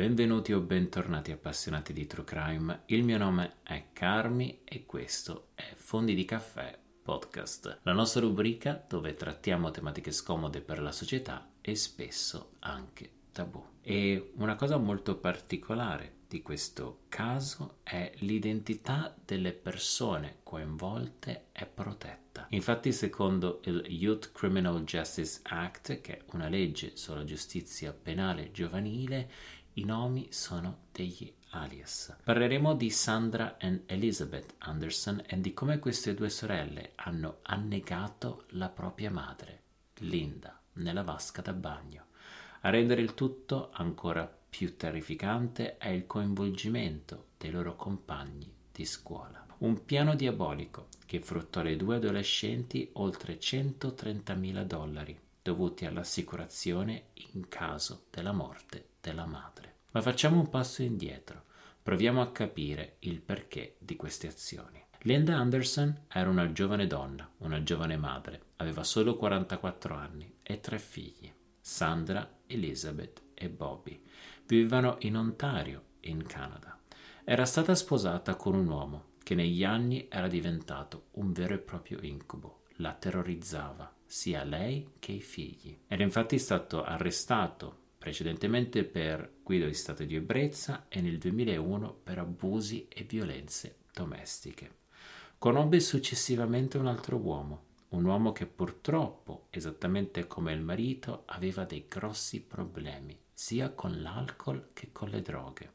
benvenuti o bentornati appassionati di True Crime. Il mio nome è Carmi e questo è Fondi di Caffè Podcast, la nostra rubrica dove trattiamo tematiche scomode per la società e spesso anche tabù. E una cosa molto particolare di questo caso è l'identità delle persone coinvolte è protetta. Infatti, secondo il Youth Criminal Justice Act, che è una legge sulla giustizia penale giovanile, i nomi sono degli alias. Parleremo di Sandra e Elizabeth Anderson e di come queste due sorelle hanno annegato la propria madre, Linda, nella vasca da bagno. A rendere il tutto ancora più terrificante è il coinvolgimento dei loro compagni di scuola. Un piano diabolico che fruttò alle due adolescenti oltre 130.000 dollari dovuti all'assicurazione in caso della morte della madre. Ma facciamo un passo indietro, proviamo a capire il perché di queste azioni. Linda Anderson era una giovane donna, una giovane madre, aveva solo 44 anni e tre figli, Sandra, Elizabeth e Bobby. Vivevano in Ontario, in Canada. Era stata sposata con un uomo che negli anni era diventato un vero e proprio incubo, la terrorizzava, sia lei che i figli. Era infatti stato arrestato precedentemente per guida di stato di ebbrezza e nel 2001 per abusi e violenze domestiche. Conobbe successivamente un altro uomo, un uomo che purtroppo, esattamente come il marito, aveva dei grossi problemi, sia con l'alcol che con le droghe.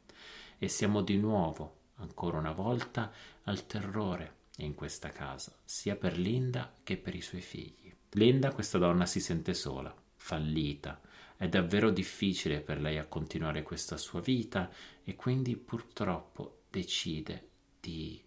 E siamo di nuovo, ancora una volta, al terrore in questa casa, sia per Linda che per i suoi figli. Linda, questa donna, si sente sola, fallita, è davvero difficile per lei a continuare questa sua vita e quindi purtroppo decide di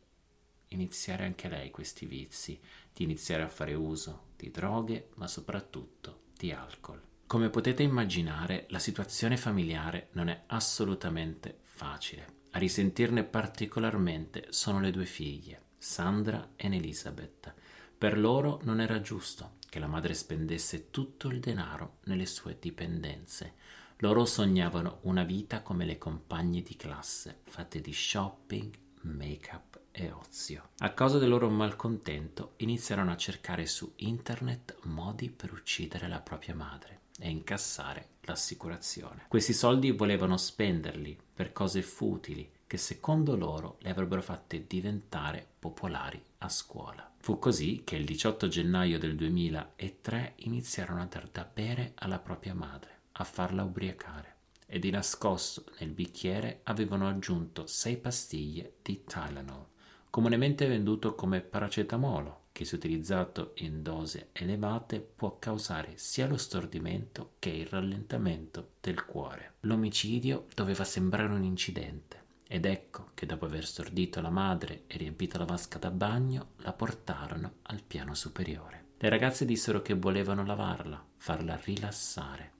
iniziare anche lei questi vizi, di iniziare a fare uso di droghe, ma soprattutto di alcol. Come potete immaginare, la situazione familiare non è assolutamente facile. A risentirne particolarmente sono le due figlie, Sandra e Elizabeth. Per loro non era giusto che la madre spendesse tutto il denaro nelle sue dipendenze. Loro sognavano una vita come le compagne di classe, fatte di shopping, make-up e ozio. A causa del loro malcontento iniziarono a cercare su internet modi per uccidere la propria madre e incassare l'assicurazione. Questi soldi volevano spenderli per cose futili che secondo loro le avrebbero fatte diventare popolari a scuola. Fu così che il 18 gennaio del 2003 iniziarono a dar da bere alla propria madre, a farla ubriacare e di nascosto nel bicchiere avevano aggiunto sei pastiglie di Tylenol, comunemente venduto come paracetamolo, che se utilizzato in dosi elevate può causare sia lo stordimento che il rallentamento del cuore. L'omicidio doveva sembrare un incidente ed ecco che dopo aver stordito la madre e riempito la vasca da bagno, la portarono al piano superiore. Le ragazze dissero che volevano lavarla, farla rilassare.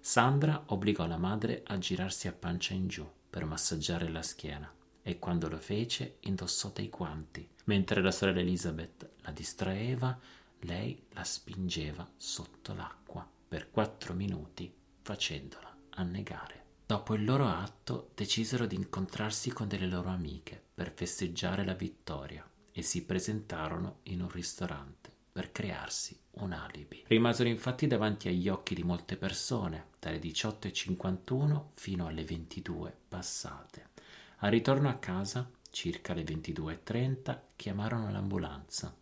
Sandra obbligò la madre a girarsi a pancia in giù per massaggiare la schiena e quando lo fece indossò dei guanti. Mentre la sorella Elizabeth la distraeva, lei la spingeva sotto l'acqua per quattro minuti facendola annegare. Dopo il loro atto decisero di incontrarsi con delle loro amiche per festeggiare la vittoria e si presentarono in un ristorante per crearsi un alibi. Rimasero infatti davanti agli occhi di molte persone dalle 18.51 fino alle 22 passate. Al ritorno a casa, circa alle 22.30, chiamarono l'ambulanza.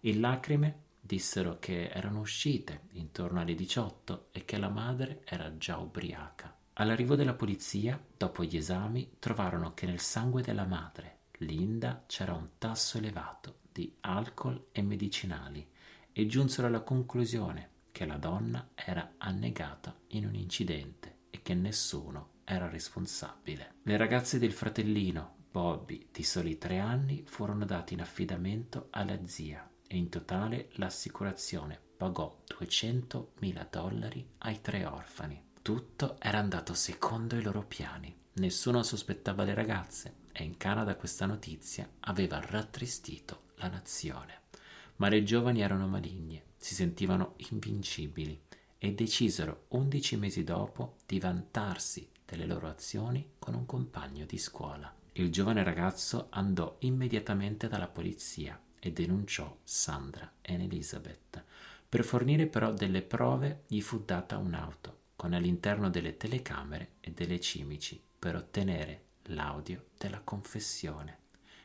In lacrime dissero che erano uscite intorno alle 18 e che la madre era già ubriaca. All'arrivo della polizia, dopo gli esami, trovarono che nel sangue della madre, Linda, c'era un tasso elevato di alcol e medicinali e giunsero alla conclusione che la donna era annegata in un incidente e che nessuno era responsabile. Le ragazze del fratellino, Bobby, di soli tre anni, furono date in affidamento alla zia e in totale l'assicurazione pagò 200.000 dollari ai tre orfani. Tutto era andato secondo i loro piani. Nessuno sospettava le ragazze e in Canada questa notizia aveva rattristito la nazione. Ma le giovani erano maligne, si sentivano invincibili e decisero undici mesi dopo di vantarsi delle loro azioni con un compagno di scuola. Il giovane ragazzo andò immediatamente dalla polizia e denunciò Sandra e Elizabeth. Per fornire però delle prove gli fu data un'auto con all'interno delle telecamere e delle cimici per ottenere l'audio della confessione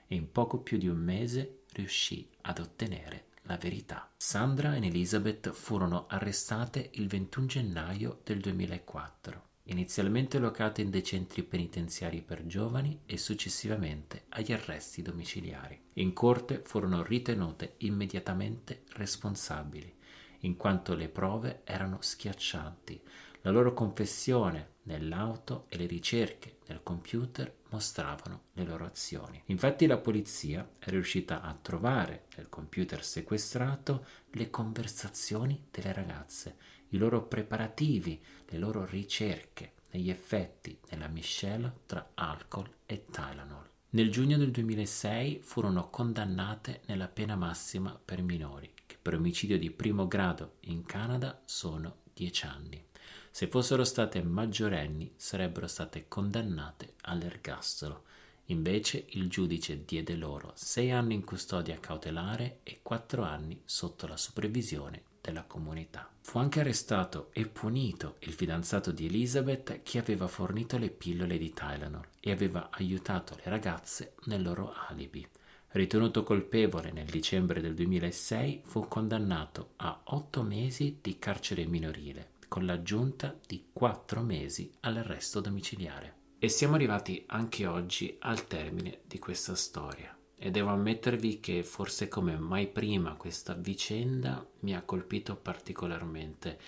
e in poco più di un mese riuscì ad ottenere la verità. Sandra e Elizabeth furono arrestate il 21 gennaio del 2004, inizialmente locate in dei centri penitenziari per giovani e successivamente agli arresti domiciliari. In corte furono ritenute immediatamente responsabili, in quanto le prove erano schiaccianti. La loro confessione nell'auto e le ricerche nel computer mostravano le loro azioni. Infatti la polizia è riuscita a trovare nel computer sequestrato le conversazioni delle ragazze, i loro preparativi, le loro ricerche negli effetti nella miscela tra alcol e Tylenol. Nel giugno del 2006 furono condannate nella pena massima per minori, per omicidio di primo grado in Canada sono 10 anni. Se fossero state maggiorenni sarebbero state condannate all'ergastolo. Invece il giudice diede loro sei anni in custodia cautelare e quattro anni sotto la supervisione della comunità. Fu anche arrestato e punito il fidanzato di Elizabeth che aveva fornito le pillole di Tylenol e aveva aiutato le ragazze nel loro alibi. Ritenuto colpevole nel dicembre del 2006, fu condannato a otto mesi di carcere minorile con l'aggiunta di quattro mesi all'arresto domiciliare. E siamo arrivati anche oggi al termine di questa storia. E devo ammettervi che forse come mai prima questa vicenda mi ha colpito particolarmente,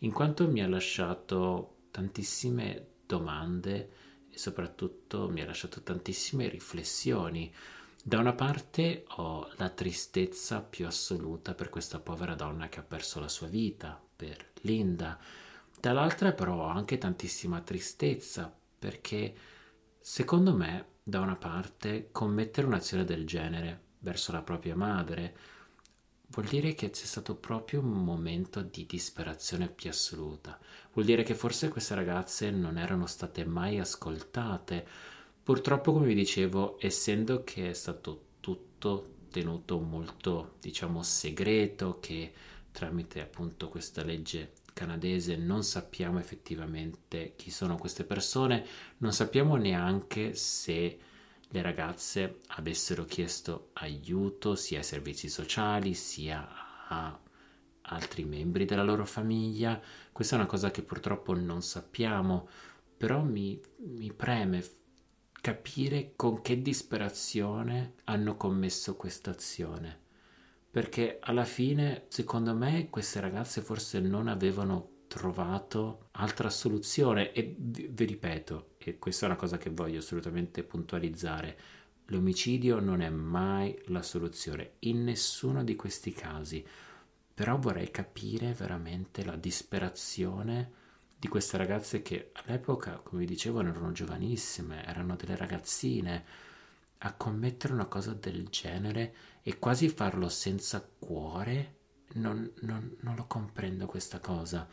in quanto mi ha lasciato tantissime domande e soprattutto mi ha lasciato tantissime riflessioni. Da una parte ho la tristezza più assoluta per questa povera donna che ha perso la sua vita, per Linda. Dall'altra però ho anche tantissima tristezza perché secondo me da una parte commettere un'azione del genere verso la propria madre vuol dire che c'è stato proprio un momento di disperazione più assoluta. Vuol dire che forse queste ragazze non erano state mai ascoltate. Purtroppo, come vi dicevo, essendo che è stato tutto tenuto molto, diciamo, segreto, che tramite appunto questa legge canadese non sappiamo effettivamente chi sono queste persone, non sappiamo neanche se le ragazze avessero chiesto aiuto sia ai servizi sociali sia a altri membri della loro famiglia. Questa è una cosa che purtroppo non sappiamo, però mi, mi preme capire con che disperazione hanno commesso questa azione perché alla fine, secondo me, queste ragazze forse non avevano trovato altra soluzione. E vi ripeto, e questa è una cosa che voglio assolutamente puntualizzare, l'omicidio non è mai la soluzione in nessuno di questi casi, però vorrei capire veramente la disperazione di queste ragazze che all'epoca, come vi dicevo, erano giovanissime, erano delle ragazzine, a commettere una cosa del genere e quasi farlo senza cuore, non, non, non lo comprendo questa cosa.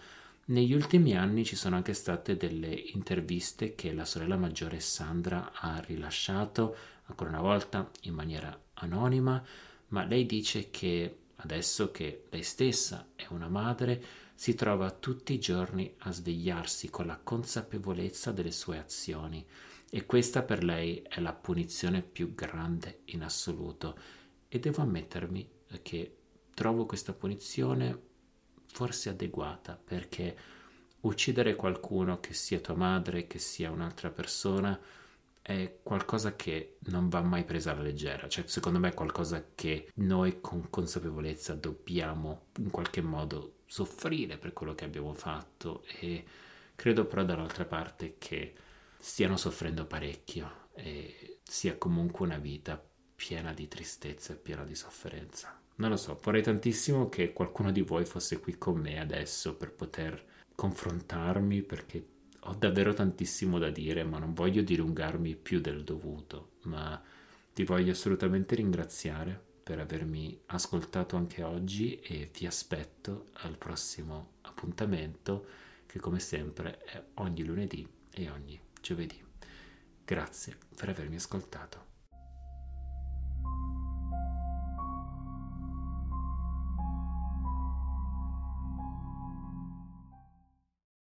Negli ultimi anni ci sono anche state delle interviste che la sorella maggiore Sandra ha rilasciato, ancora una volta in maniera anonima, ma lei dice che adesso che lei stessa è una madre, si trova tutti i giorni a svegliarsi con la consapevolezza delle sue azioni. E questa per lei è la punizione più grande in assoluto. E devo ammettermi che trovo questa punizione forse adeguata perché uccidere qualcuno che sia tua madre, che sia un'altra persona, è qualcosa che non va mai presa alla leggera, cioè secondo me è qualcosa che noi con consapevolezza dobbiamo in qualche modo soffrire per quello che abbiamo fatto e credo però dall'altra parte che stiano soffrendo parecchio e sia comunque una vita piena di tristezza e piena di sofferenza. Non lo so, vorrei tantissimo che qualcuno di voi fosse qui con me adesso per poter confrontarmi perché ho davvero tantissimo da dire, ma non voglio dilungarmi più del dovuto, ma ti voglio assolutamente ringraziare per avermi ascoltato anche oggi e vi aspetto al prossimo appuntamento che come sempre è ogni lunedì e ogni giovedì. Grazie per avermi ascoltato.